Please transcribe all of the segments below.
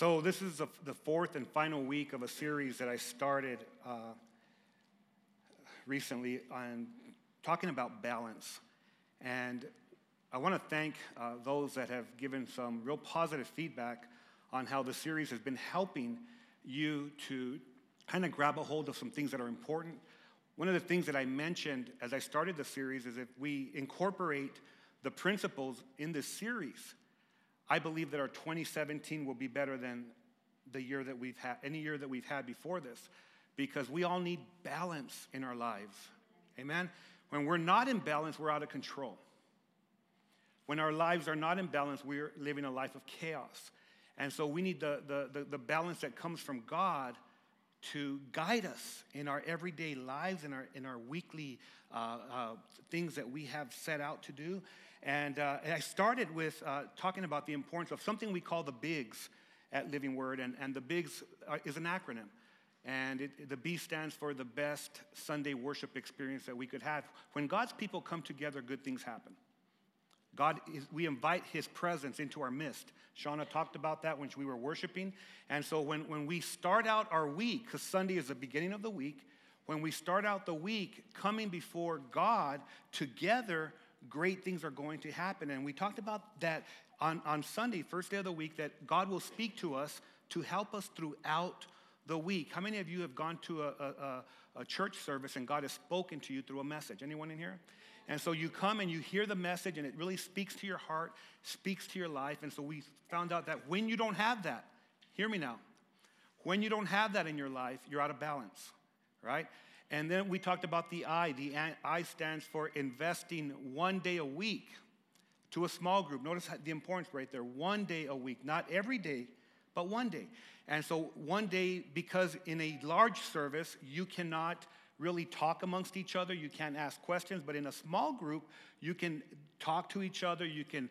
So, this is the, fourth and final week of a series that I started uh, recently on talking about balance. And I want to thank uh, those that have given some real positive feedback on how the series has been helping you to kind of grab a hold of some things that are important. One of the things that I mentioned as I started the series is if we incorporate the principles in this series, I believe that our 2017 will be better than the year that we've had, any year that we've had before this, because we all need balance in our lives. Amen? When we're not in balance, we're out of control. When our lives are not in balance, we're living a life of chaos. And so we need the, the, the, the balance that comes from God to guide us in our everyday lives, in our, in our weekly uh, uh, things that we have set out to do. And, uh, and I started with uh, talking about the importance of something we call the BIGS at Living Word. And, and the BIGS is an acronym. And it, the B stands for the best Sunday worship experience that we could have. When God's people come together, good things happen. God, is, we invite His presence into our midst. Shauna talked about that when we were worshiping. And so when, when we start out our week, because Sunday is the beginning of the week, when we start out the week coming before God together, great things are going to happen. And we talked about that on, on Sunday, first day of the week, that God will speak to us to help us throughout the week. How many of you have gone to a, a, a church service and God has spoken to you through a message? Anyone in here? And so you come and you hear the message and it really speaks to your heart, speaks to your life. And so we found out that when you don't have that, hear me now, when you don't have that in your life, you're out of balance, right? And then we talked about the I. The I stands for investing one day a week to a small group. Notice the importance right there one day a week, not every day, but one day. And so, one day, because in a large service, you cannot really talk amongst each other, you can't ask questions, but in a small group, you can talk to each other, you can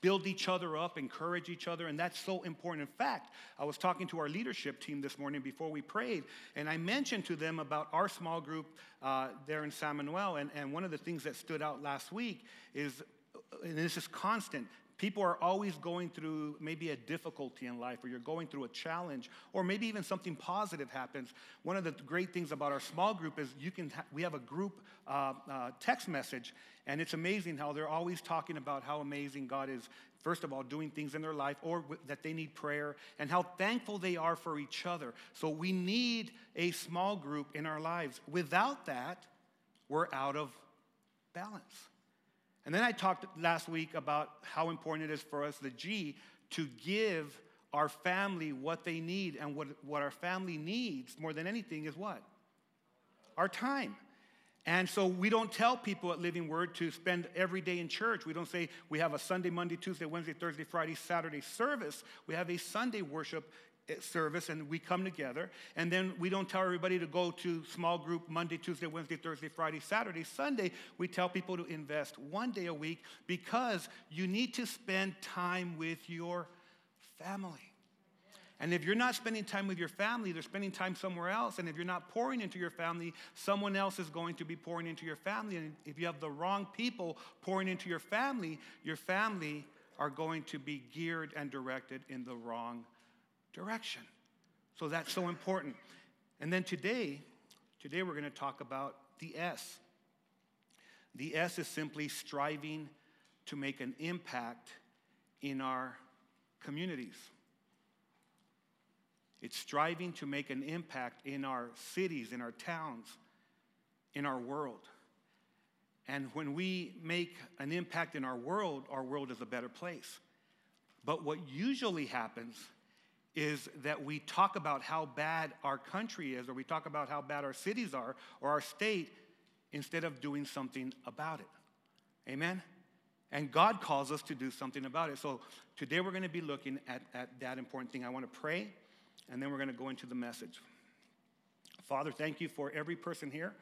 build each other up, encourage each other, and that's so important. In fact, I was talking to our leadership team this morning before we prayed, and I mentioned to them about our small group uh, there in San Manuel, and, and one of the things that stood out last week is, and this is constant, People are always going through maybe a difficulty in life, or you're going through a challenge, or maybe even something positive happens. One of the great things about our small group is you can ha- we have a group uh, uh, text message, and it's amazing how they're always talking about how amazing God is. First of all, doing things in their life, or w- that they need prayer, and how thankful they are for each other. So we need a small group in our lives. Without that, we're out of balance. And then I talked last week about how important it is for us, the G, to give our family what they need. And what, what our family needs more than anything is what? Our time. And so we don't tell people at Living Word to spend every day in church. We don't say we have a Sunday, Monday, Tuesday, Wednesday, Thursday, Friday, Saturday service. We have a Sunday worship service and we come together and then we don't tell everybody to go to small group monday tuesday wednesday thursday friday saturday sunday we tell people to invest one day a week because you need to spend time with your family and if you're not spending time with your family, they're spending time somewhere else. And if you're not pouring into your family, someone else is going to be pouring into your family. And if you have the wrong people pouring into your family, your family are going to be geared and directed in the wrong direction. So that's so important. And then today, today we're going to talk about the S. The S is simply striving to make an impact in our communities. It's striving to make an impact in our cities, in our towns, in our world. And when we make an impact in our world, our world is a better place. But what usually happens is that we talk about how bad our country is, or we talk about how bad our cities are, or our state, instead of doing something about it. Amen? And God calls us to do something about it. So today we're going to be looking at, at that important thing. I want to pray, and then we're going to go into the message. Father, thank you for every person here.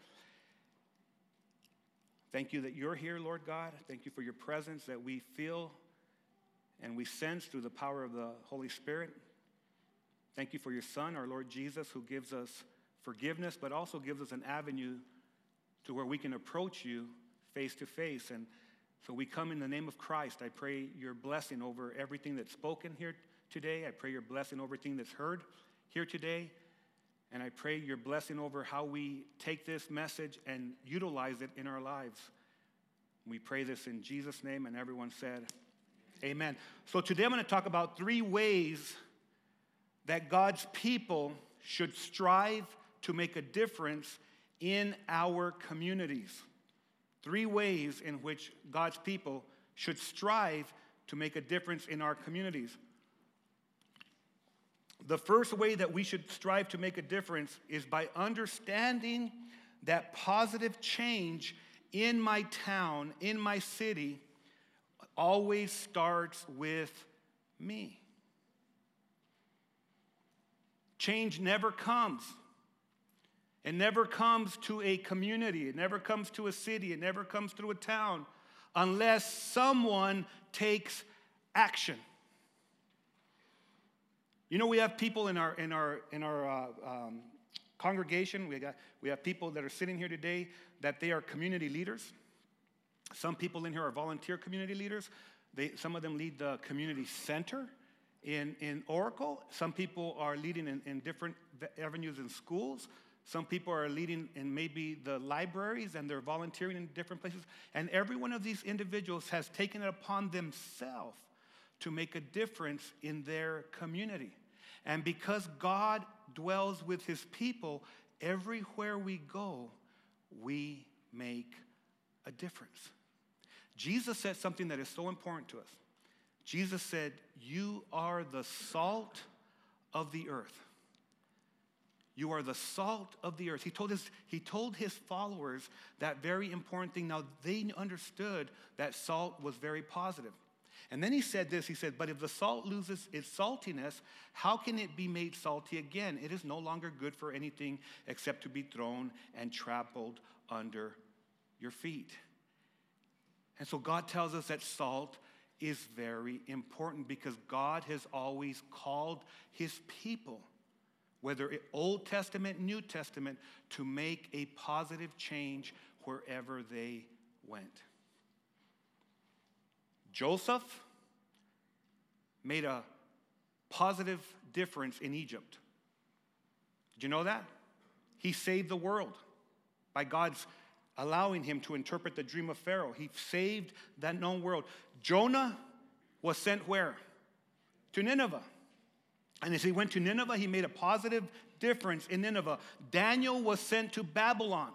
Thank you that you're here, Lord God. Thank you for your presence that we feel and we sense through the power of the Holy Spirit. Thank you for your Son, our Lord Jesus, who gives us forgiveness, but also gives us an avenue to where we can approach you face to face. And so we come in the name of Christ. I pray your blessing over everything that's spoken here today. I pray your blessing over everything that's heard here today. And I pray your blessing over how we take this message and utilize it in our lives. We pray this in Jesus' name, and everyone said, Amen. So today I'm going to talk about three ways that God's people should strive to make a difference in our communities. Three ways in which God's people should strive to make a difference in our communities. The first way that we should strive to make a difference is by understanding that positive change in my town, in my city, always starts with me. Change never comes. It never comes to a community, it never comes to a city, it never comes through a town unless someone takes action. You know, we have people in our, in our, in our uh, um, congregation, we, got, we have people that are sitting here today that they are community leaders. Some people in here are volunteer community leaders. They, some of them lead the community center in, in Oracle. Some people are leading in, in different avenues in schools. Some people are leading in maybe the libraries and they're volunteering in different places. And every one of these individuals has taken it upon themselves to make a difference in their community. And because God dwells with his people, everywhere we go, we make a difference. Jesus said something that is so important to us. Jesus said, You are the salt of the earth. You are the salt of the earth. He told, his, he told his followers that very important thing. Now, they understood that salt was very positive. And then he said this he said, But if the salt loses its saltiness, how can it be made salty again? It is no longer good for anything except to be thrown and trampled under your feet. And so God tells us that salt is very important because God has always called his people, whether Old Testament, New Testament, to make a positive change wherever they went. Joseph made a positive difference in Egypt. Did you know that? He saved the world by God's allowing him to interpret the dream of Pharaoh. He saved that known world. Jonah was sent where? To Nineveh. And as he went to Nineveh, he made a positive difference in Nineveh. Daniel was sent to Babylon.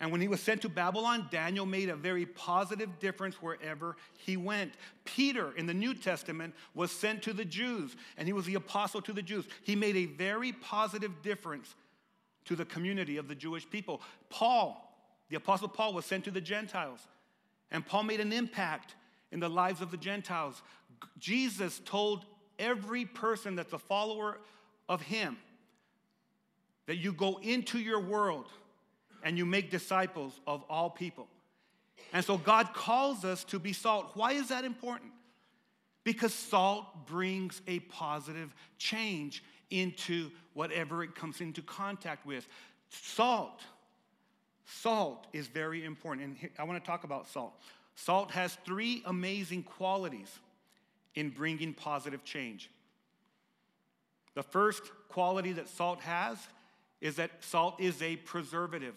And when he was sent to Babylon, Daniel made a very positive difference wherever he went. Peter in the New Testament was sent to the Jews, and he was the apostle to the Jews. He made a very positive difference to the community of the Jewish people. Paul, the apostle Paul, was sent to the Gentiles, and Paul made an impact in the lives of the Gentiles. Jesus told every person that's a follower of him that you go into your world and you make disciples of all people. And so God calls us to be salt. Why is that important? Because salt brings a positive change into whatever it comes into contact with. Salt, salt is very important. And I want to talk about salt. Salt has three amazing qualities in bringing positive change. The first quality that salt has is that salt is a preservative.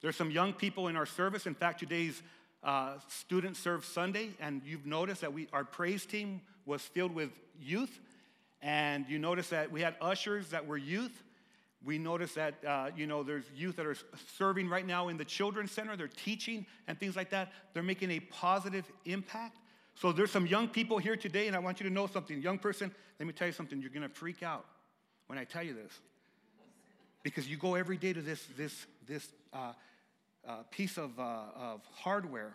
There's some young people in our service. In fact, today's uh, student serve Sunday, and you've noticed that we, our praise team was filled with youth. And you notice that we had ushers that were youth. We notice that, uh, you know, there's youth that are serving right now in the children's center. They're teaching and things like that. They're making a positive impact. So there's some young people here today, and I want you to know something. Young person, let me tell you something. You're going to freak out when I tell you this. Because you go every day to this, this, this uh, uh, piece of, uh, of hardware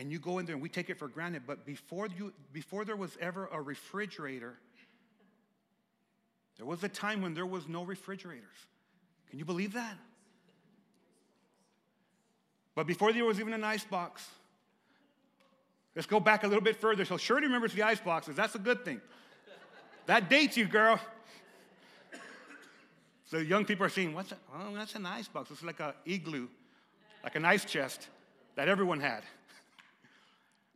and you go in there and we take it for granted, but before, you, before there was ever a refrigerator, There was a time when there was no refrigerators. Can you believe that? But before there was even an ice box, let's go back a little bit further. So Shirley remembers the ice boxes. That's a good thing. That dates you, girl. So young people are saying, what's that? Oh, that's an ice box. It's like an igloo, like an ice chest that everyone had.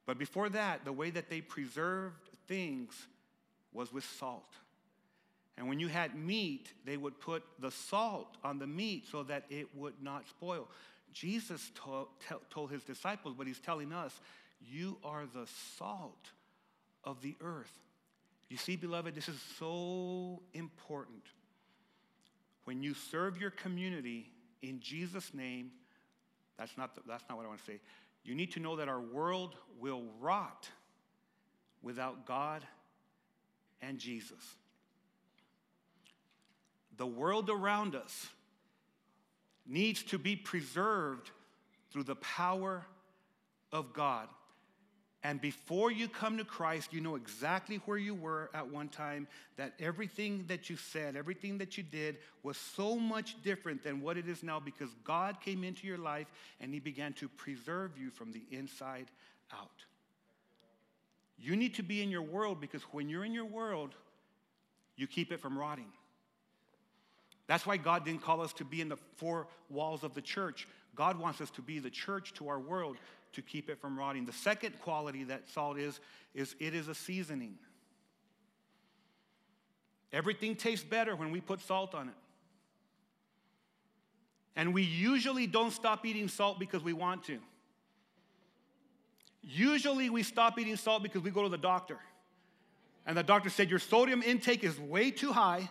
But before that, the way that they preserved things was with salt. And when you had meat, they would put the salt on the meat so that it would not spoil. Jesus told, told his disciples, but he's telling us, You are the salt of the earth. You see, beloved, this is so important. When you serve your community in Jesus' name, that's not, the, that's not what I want to say. You need to know that our world will rot without God and Jesus. The world around us needs to be preserved through the power of God. And before you come to Christ, you know exactly where you were at one time, that everything that you said, everything that you did was so much different than what it is now because God came into your life and He began to preserve you from the inside out. You need to be in your world because when you're in your world, you keep it from rotting. That's why God didn't call us to be in the four walls of the church. God wants us to be the church to our world to keep it from rotting. The second quality that salt is, is it is a seasoning. Everything tastes better when we put salt on it. And we usually don't stop eating salt because we want to. Usually we stop eating salt because we go to the doctor. And the doctor said, Your sodium intake is way too high,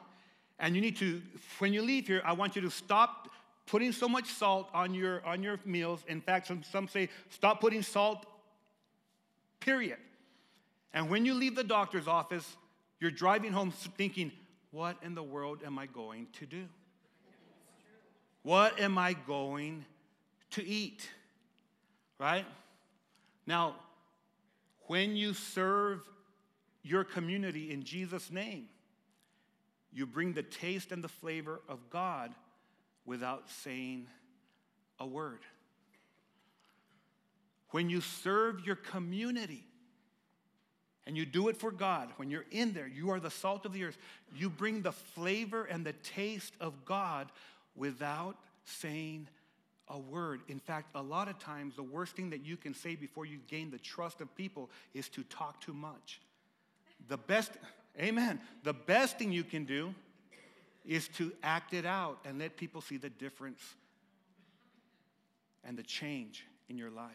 and you need to, when you leave here, I want you to stop putting so much salt on your, on your meals. In fact, some, some say stop putting salt, period. And when you leave the doctor's office, you're driving home thinking, what in the world am I going to do? What am I going to eat? Right? Now, when you serve your community in Jesus' name, you bring the taste and the flavor of God without saying a word. When you serve your community and you do it for God, when you're in there, you are the salt of the earth. You bring the flavor and the taste of God without saying a word. In fact, a lot of times, the worst thing that you can say before you gain the trust of people is to talk too much. The best, amen, the best thing you can do is to act it out and let people see the difference and the change in your life.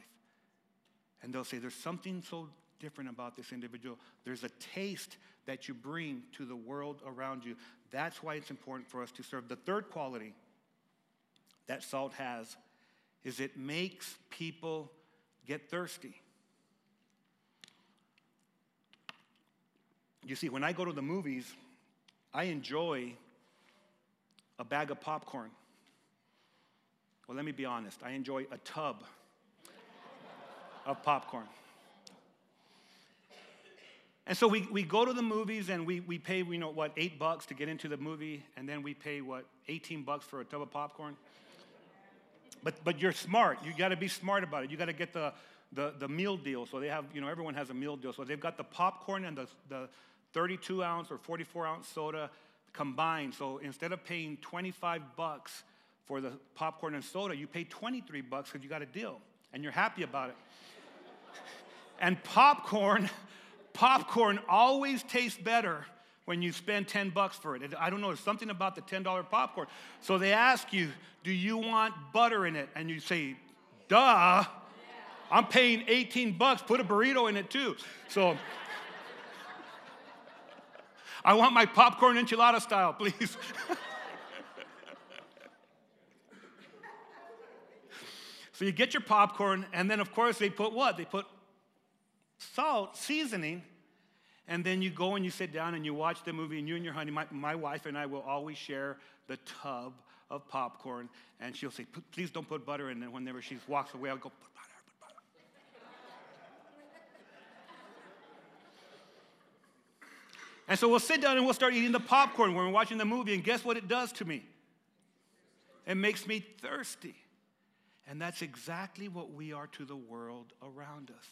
And they'll say, There's something so different about this individual. There's a taste that you bring to the world around you. That's why it's important for us to serve. The third quality that salt has is it makes people get thirsty. You see, when I go to the movies, I enjoy a bag of popcorn. Well, let me be honest, I enjoy a tub of popcorn. And so we, we go to the movies and we, we pay, you know, what, eight bucks to get into the movie, and then we pay, what, 18 bucks for a tub of popcorn? But, but you're smart. You got to be smart about it. You got to get the, the, the meal deal. So they have, you know, everyone has a meal deal. So they've got the popcorn and the, the 32 ounce or 44 ounce soda combined. So instead of paying 25 bucks for the popcorn and soda, you pay 23 bucks because you got a deal and you're happy about it. and popcorn, popcorn always tastes better when you spend 10 bucks for it. I don't know, there's something about the $10 popcorn. So they ask you, do you want butter in it? And you say, duh. I'm paying 18 bucks, put a burrito in it too. So I want my popcorn enchilada style, please. so you get your popcorn, and then of course they put what? They put salt, seasoning, and then you go and you sit down and you watch the movie, and you and your honey, my, my wife and I will always share the tub of popcorn, and she'll say, please don't put butter in it. Whenever she walks away, I'll go, put butter. And so we'll sit down and we'll start eating the popcorn when we're watching the movie, and guess what it does to me? It makes me thirsty. And that's exactly what we are to the world around us.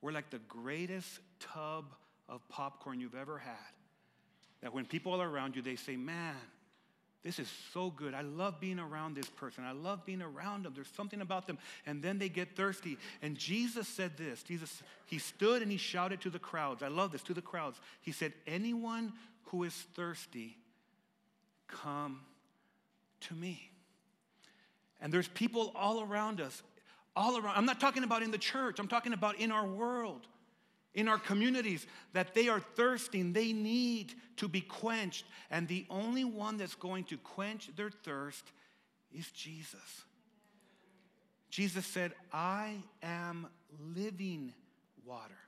We're like the greatest tub of popcorn you've ever had. That when people are around you, they say, Man, this is so good. I love being around this person. I love being around them. There's something about them. And then they get thirsty. And Jesus said this Jesus, he stood and he shouted to the crowds. I love this, to the crowds. He said, Anyone who is thirsty, come to me. And there's people all around us, all around. I'm not talking about in the church, I'm talking about in our world in our communities that they are thirsting, they need to be quenched. And the only one that's going to quench their thirst is Jesus. Jesus said, I am living water.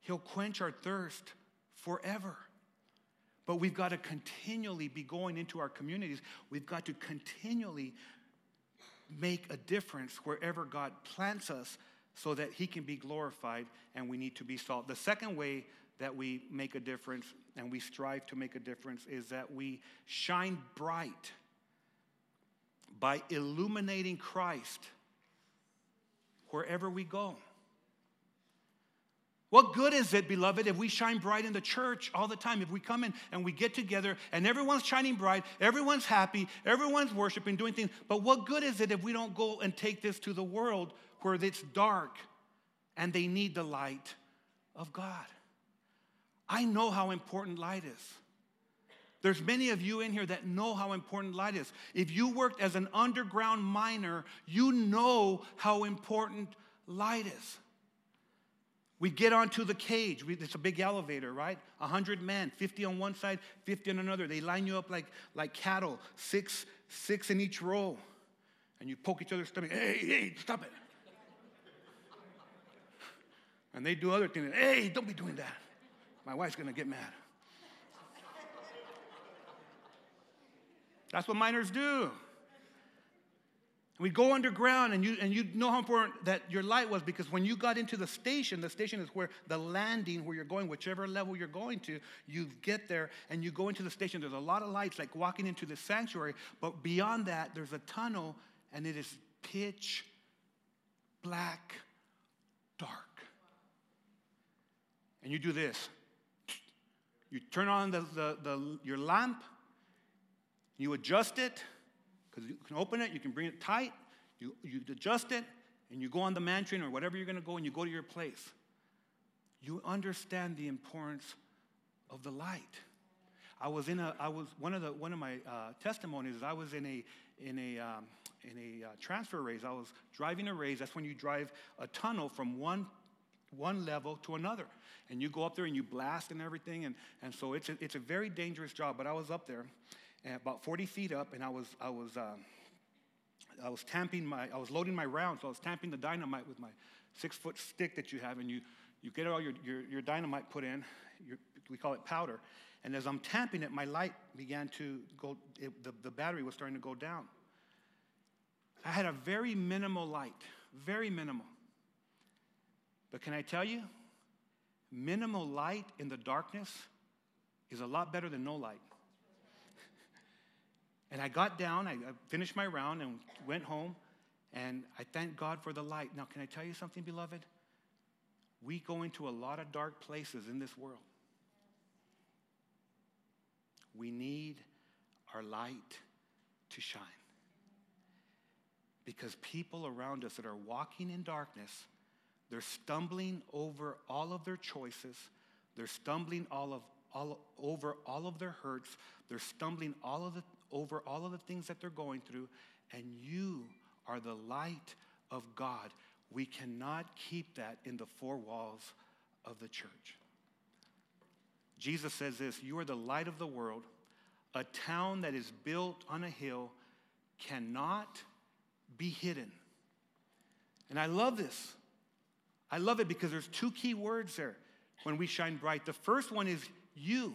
He'll quench our thirst forever. But we've got to continually be going into our communities. We've got to continually make a difference wherever God plants us so that he can be glorified and we need to be salt. The second way that we make a difference and we strive to make a difference is that we shine bright by illuminating Christ wherever we go. What good is it, beloved, if we shine bright in the church all the time? If we come in and we get together and everyone's shining bright, everyone's happy, everyone's worshiping, doing things, but what good is it if we don't go and take this to the world where it's dark and they need the light of God. I know how important light is. There's many of you in here that know how important light is. If you worked as an underground miner, you know how important light is. We get onto the cage. We, it's a big elevator, right? 100 men, 50 on one side, 50 on another. They line you up like, like cattle, six, six in each row. And you poke each other's stomach. Hey, hey, stop it. And they do other things. Hey, don't be doing that. My wife's going to get mad. That's what miners do. We go underground, and you, and you know how important that your light was because when you got into the station, the station is where the landing, where you're going, whichever level you're going to, you get there and you go into the station. There's a lot of lights, like walking into the sanctuary, but beyond that, there's a tunnel, and it is pitch black dark and you do this. You turn on the, the, the, your lamp, you adjust it, because you can open it, you can bring it tight, you, you adjust it, and you go on the man or whatever you're going to go, and you go to your place. You understand the importance of the light. I was in a, I was, one of the, one of my uh, testimonies I was in a, in a, um, in a uh, transfer raise. I was driving a raise. That's when you drive a tunnel from one one level to another. And you go up there and you blast and everything. And, and so it's a, it's a very dangerous job. But I was up there about 40 feet up and I was, I was, uh, I was tamping my, I was loading my rounds. So I was tamping the dynamite with my six foot stick that you have. And you, you get all your, your, your dynamite put in. Your, we call it powder. And as I'm tamping it, my light began to go, it, the, the battery was starting to go down. I had a very minimal light, very minimal. But can I tell you, minimal light in the darkness is a lot better than no light. and I got down, I, finished my round and went home, and I thank God for the light. Now, can I tell you something, beloved? We go into a lot of dark places in this world. We need our light to shine. Because people around us that are walking in darkness they're stumbling over all of their choices. They're stumbling all of, all, over all of their hurts. They're stumbling all of the, over all of the things that they're going through. And you are the light of God. We cannot keep that in the four walls of the church. Jesus says this You are the light of the world. A town that is built on a hill cannot be hidden. And I love this I love it because there's two key words there when we shine bright. The first one is you.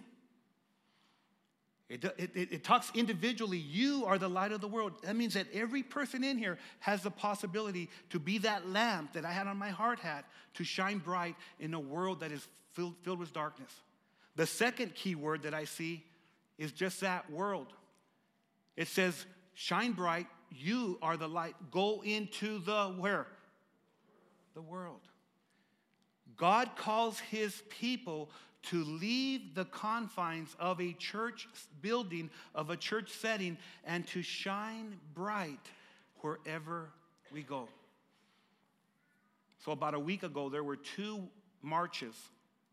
It, it, it, talks individually. You are the light of the world. That means that every person in here has the possibility to be that lamp that I had on my hard hat to shine bright in a world that is filled, filled with darkness. The second key word that I see is just that world. It says, shine bright. You are the light. Go into the where? The world. God calls his people to leave the confines of a church building, of a church setting, and to shine bright wherever we go. So, about a week ago, there were two marches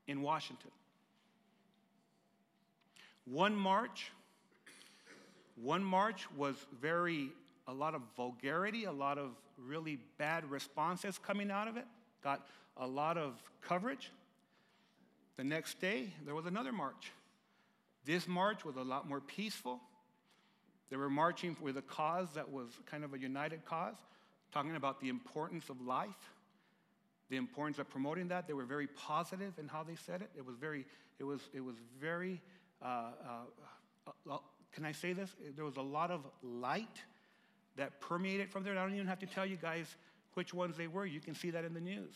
in Washington. One march, one march was very, a lot of vulgarity, a lot of really bad responses coming out of it, got a lot of coverage. The next day, there was another march. This march was a lot more peaceful. They were marching with a cause that was kind of a united cause, talking about the importance of life, the importance of promoting that. They were very positive in how they said it. It was very, it was, it was very, uh, uh, uh, uh can I say this? There was a lot of light that permeated from there. I don't even have to tell you guys which ones they were. You can see that in the news.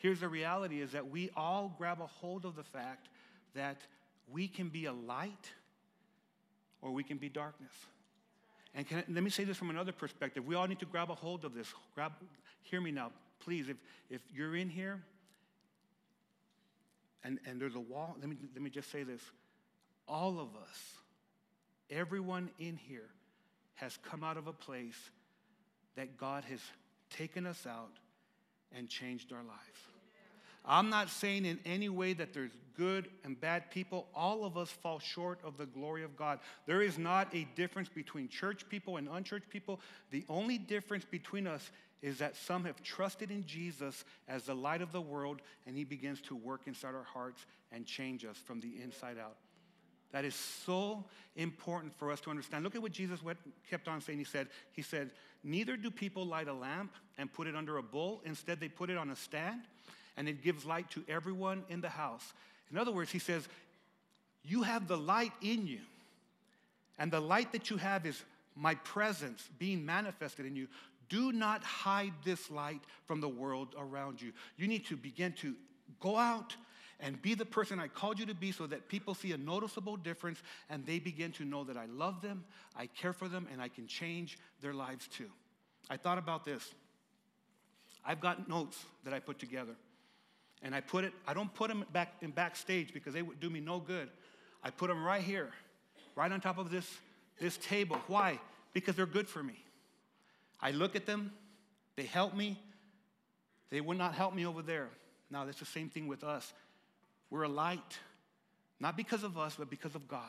Here's the reality is that we all grab a hold of the fact that we can be a light or we can be darkness. And I, let me say this from another perspective. We all need to grab a hold of this. Grab, hear me now, please. If, if you're in here and, and there's a wall, let me, let me just say this. All of us, everyone in here, has come out of a place that God has taken us out and changed our lives. I'm not saying in any way that there's good and bad people. All of us fall short of the glory of God. There is not a difference between church people and unchurched people. The only difference between us is that some have trusted in Jesus as the light of the world, and He begins to work inside our hearts and change us from the inside out. That is so important for us to understand. Look at what Jesus kept on saying. He said, He said, Neither do people light a lamp and put it under a bowl. Instead, they put it on a stand and it gives light to everyone in the house. In other words, he says, You have the light in you, and the light that you have is my presence being manifested in you. Do not hide this light from the world around you. You need to begin to go out and be the person I called you to be so that people see a noticeable difference and they begin to know that I love them, I care for them, and I can change their lives too. I thought about this. I've got notes that I put together. And I put it, I don't put them back in backstage because they would do me no good. I put them right here, right on top of this, this table. Why? Because they're good for me. I look at them, they help me. They would not help me over there. Now, that's the same thing with us. We're a light, not because of us, but because of God.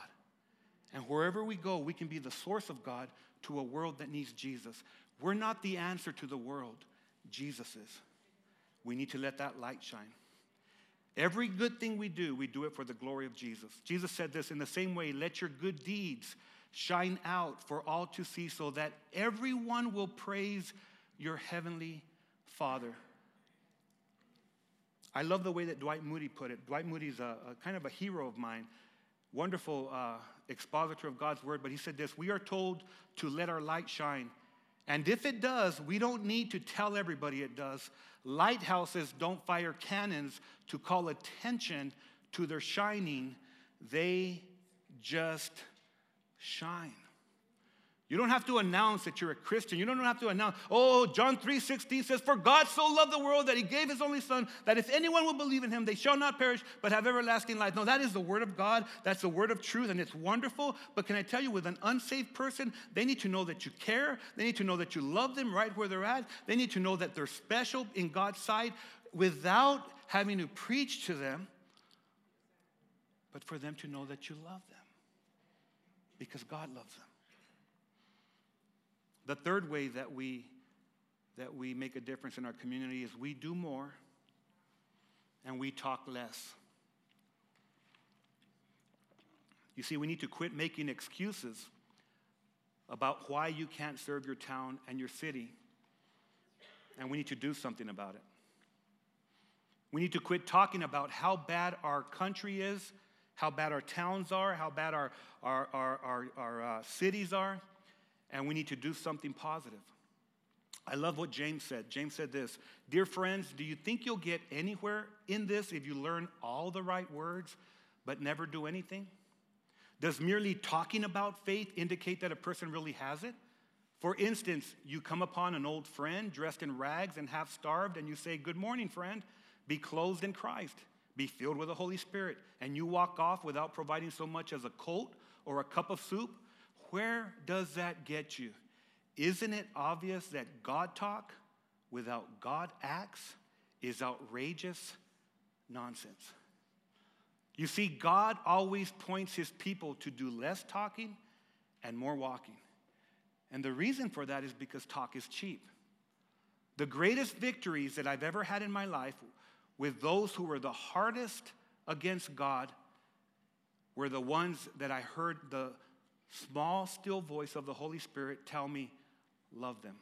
And wherever we go, we can be the source of God to a world that needs Jesus. We're not the answer to the world, Jesus is. We need to let that light shine. Every good thing we do, we do it for the glory of Jesus. Jesus said this in the same way let your good deeds shine out for all to see, so that everyone will praise your heavenly Father. I love the way that Dwight Moody put it. Dwight Moody's a, a kind of a hero of mine, wonderful uh, expositor of God's word, but he said this We are told to let our light shine. And if it does, we don't need to tell everybody it does. Lighthouses don't fire cannons to call attention to their shining, they just shine. You don't have to announce that you're a Christian. You don't have to announce, oh, John 3:16 says, For God so loved the world that he gave his only son, that if anyone will believe in him, they shall not perish, but have everlasting life. No, that is the word of God. That's the word of truth, and it's wonderful. But can I tell you, with an unsaved person, they need to know that you care. They need to know that you love them right where they're at. They need to know that they're special in God's sight without having to preach to them, but for them to know that you love them because God loves them. The third way that we, that we make a difference in our community is we do more and we talk less. You see, we need to quit making excuses about why you can't serve your town and your city, and we need to do something about it. We need to quit talking about how bad our country is, how bad our towns are, how bad our, our, our, our, our uh, cities are, and we need to do something positive. I love what James said. James said this Dear friends, do you think you'll get anywhere in this if you learn all the right words but never do anything? Does merely talking about faith indicate that a person really has it? For instance, you come upon an old friend dressed in rags and half starved, and you say, Good morning, friend. Be clothed in Christ, be filled with the Holy Spirit, and you walk off without providing so much as a coat or a cup of soup. Where does that get you? Isn't it obvious that God talk without God acts is outrageous nonsense? You see, God always points his people to do less talking and more walking. And the reason for that is because talk is cheap. The greatest victories that I've ever had in my life with those who were the hardest against God were the ones that I heard the small, still voice of the Holy Spirit tell me, love them.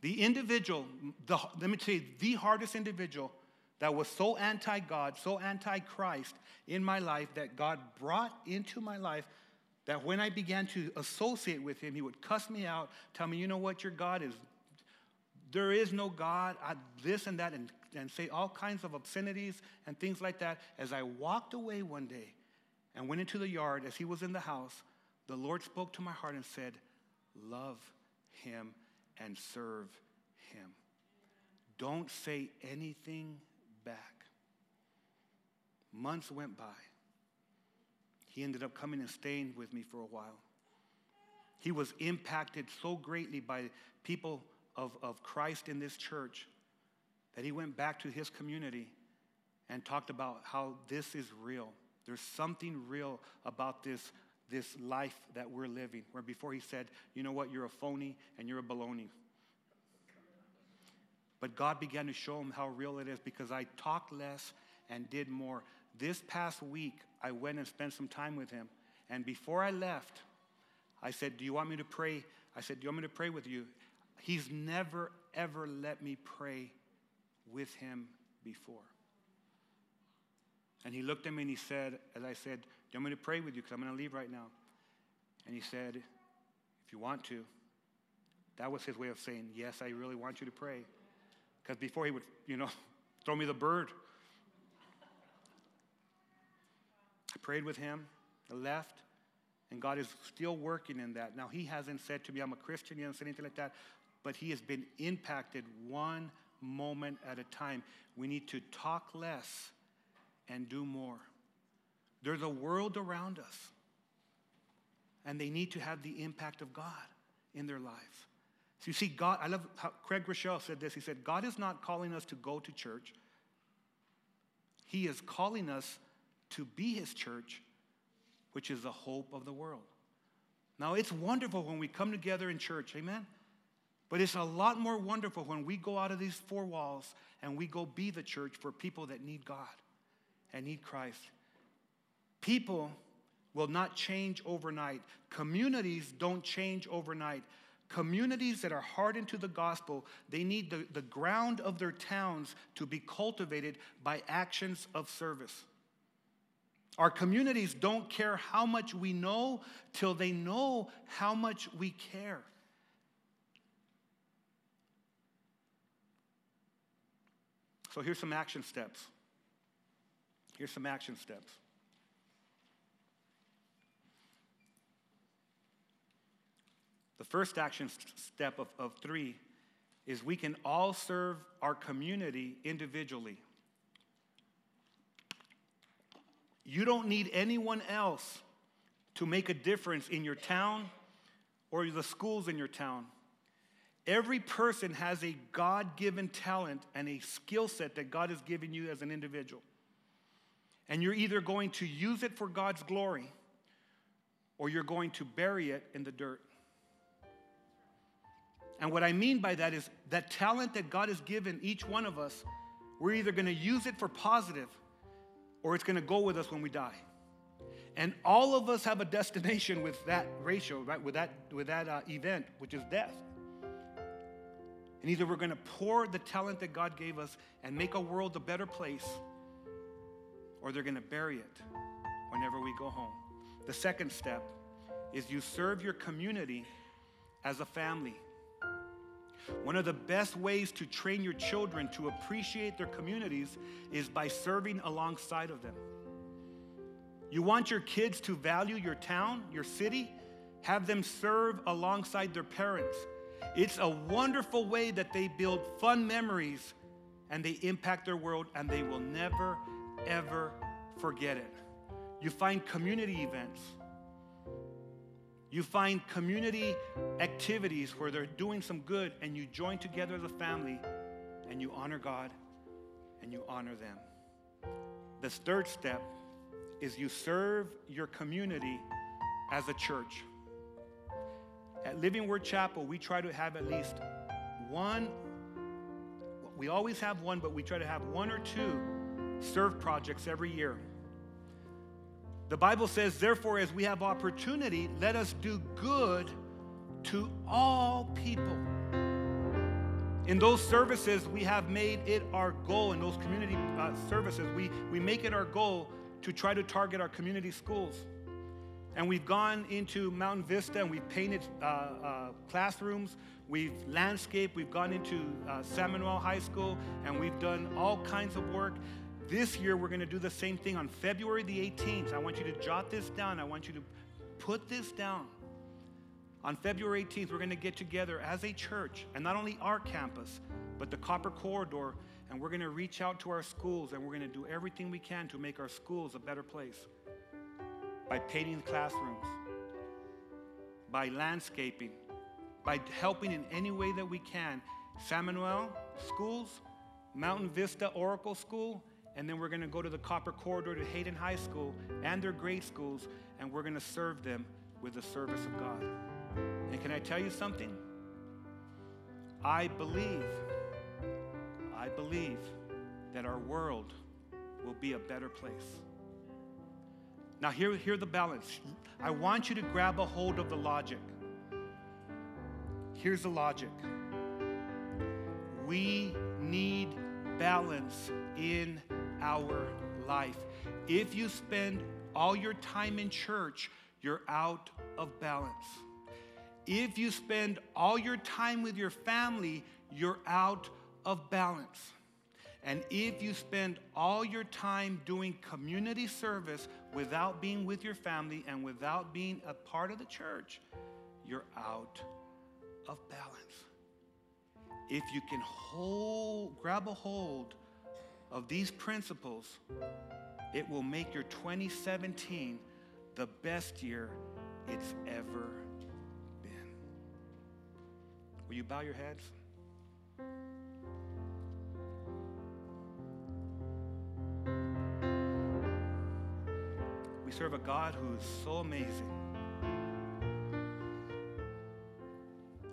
The individual, the, let me tell you, the hardest individual that was so anti God, so anti Christ in my life that God brought into my life that when I began to associate with him, he would cuss me out, tell me, you know what, your God is, there is no God, I, this and that, and, and say all kinds of obscenities and things like that. As I walked away one day and went into the yard as he was in the house, the Lord spoke to my heart and said, Love him and serve him. Don't say anything back. Months went by. He ended up coming and staying with me for a while. He was impacted so greatly by people of, of Christ in this church that he went back to his community and talked about how this is real. There's something real about this, this life that we're living. Where before he said, you know what, you're a phony and you're a baloney. But God began to show him how real it is because I talked less and did more. This past week, I went and spent some time with him. And before I left, I said, Do you want me to pray? I said, Do you want me to pray with you? He's never, ever let me pray with him before. And he looked at me and he said, as I said, Do you want me to pray with you? Because I'm going to leave right now. And he said, If you want to. That was his way of saying, Yes, I really want you to pray. Because before he would, you know, throw me the bird. I prayed with him, I left, and God is still working in that. Now, he hasn't said to me, I'm a Christian, he hasn't said anything like that, but he has been impacted one moment at a time. We need to talk less and do more. There's a world around us, and they need to have the impact of God in their life. So you see, God, I love how Craig Groeschel said this. He said, God is not calling us to go to church. He is calling us to be his church, which is the hope of the world. Now, it's wonderful when we come together in church, amen? But it's a lot more wonderful when we go out of these four walls and we go be the church for people that need God and need Christ. People will not change overnight. Communities don't change overnight. Communities that are hardened to the gospel, they need the, the ground of their towns to be cultivated by actions of service. Our communities don't care how much we know till they know how much we care. So here's some action steps. Here's some action steps. The first action step of, of three is we can all serve our community individually. You don't need anyone else to make a difference in your town or the schools in your town. Every person has a God given talent and a skill set that God has given you as an individual. And you're either going to use it for God's glory or you're going to bury it in the dirt. And what I mean by that is that talent that God has given each one of us, we're either going to use it for positive or it's going to go with us when we die. And all of us have a destination with that ratio, right? With that, with that uh, event, which is death. And either we're going to pour the talent that God gave us and make a world a better place, or they're going to bury it whenever we go home. The second step is you serve your community as a family. One of the best ways to train your children to appreciate their communities is by serving alongside of them. You want your kids to value your town, your city, have them serve alongside their parents. It's a wonderful way that they build fun memories and they impact their world and they will never, ever forget it. You find community events you find community activities where they're doing some good and you join together as a family and you honor God and you honor them. The third step is you serve your community as a church. At Living Word Chapel, we try to have at least one, we always have one, but we try to have one or two serve projects every year. The Bible says, therefore, as we have opportunity, let us do good to all people. In those services, we have made it our goal, in those community uh, services, we, we make it our goal to try to target our community schools. And we've gone into Mountain Vista and we've painted uh, uh, classrooms, we've landscaped, we've gone into uh, San Manuel High School, and we've done all kinds of work. This year, we're going to do the same thing on February the 18th. I want you to jot this down. I want you to put this down. On February 18th, we're going to get together as a church, and not only our campus, but the Copper Corridor, and we're going to reach out to our schools, and we're going to do everything we can to make our schools a better place by painting classrooms, by landscaping, by helping in any way that we can. San Manuel schools, Mountain Vista Oracle School, and then we're going to go to the Copper Corridor to Hayden High School and their grade schools, and we're going to serve them with the service of God. And can I tell you something? I believe, I believe that our world will be a better place. Now, here, here the balance. I want you to grab a hold of the logic. Here's the logic we need balance in our life. If you spend all your time in church, you're out of balance. If you spend all your time with your family, you're out of balance. And if you spend all your time doing community service without being with your family and without being a part of the church, you're out of balance. If you can hold, grab a hold of these principles, it will make your 2017 the best year it's ever been. Will you bow your heads? We serve a God who is so amazing.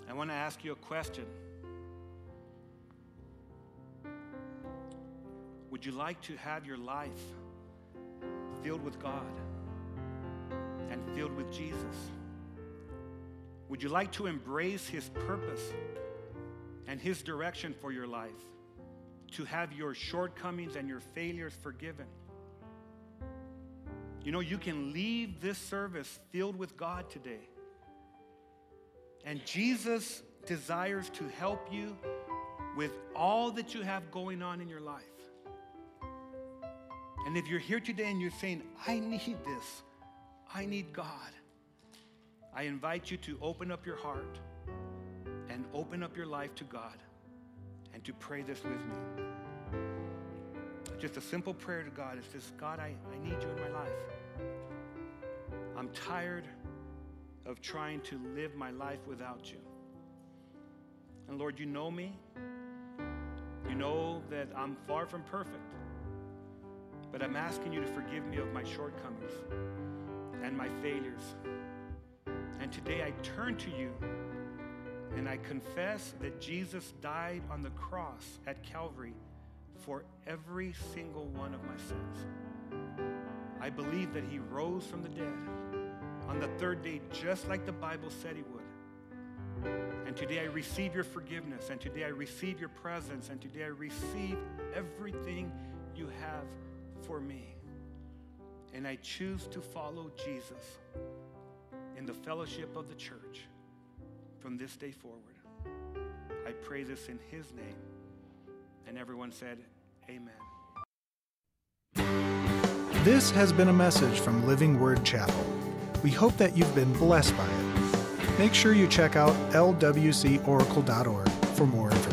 I want to ask you a question. Would you like to have your life filled with God and filled with Jesus? Would you like to embrace His purpose and His direction for your life? To have your shortcomings and your failures forgiven? You know, you can leave this service filled with God today. And Jesus desires to help you with all that you have going on in your life. And if you're here today and you're saying, I need this, I need God, I invite you to open up your heart and open up your life to God and to pray this with me. Just a simple prayer to God. It's just, God, I, I need you in my life. I'm tired of trying to live my life without you. And Lord, you know me. You know that I'm far from perfect. But I'm asking you to forgive me of my shortcomings and my failures. And today I turn to you and I confess that Jesus died on the cross at Calvary for every single one of my sins. I believe that he rose from the dead on the third day, just like the Bible said he would. And today I receive your forgiveness, and today I receive your presence, and today I receive everything you have for me. and I choose to follow Jesus in the fellowship of the church from this day forward. I pray this in his name. And everyone said, Amen. This has been a message from Living Word Chapel. We hope that you've been blessed by it. Make sure you check out lwcoracle.org for more information.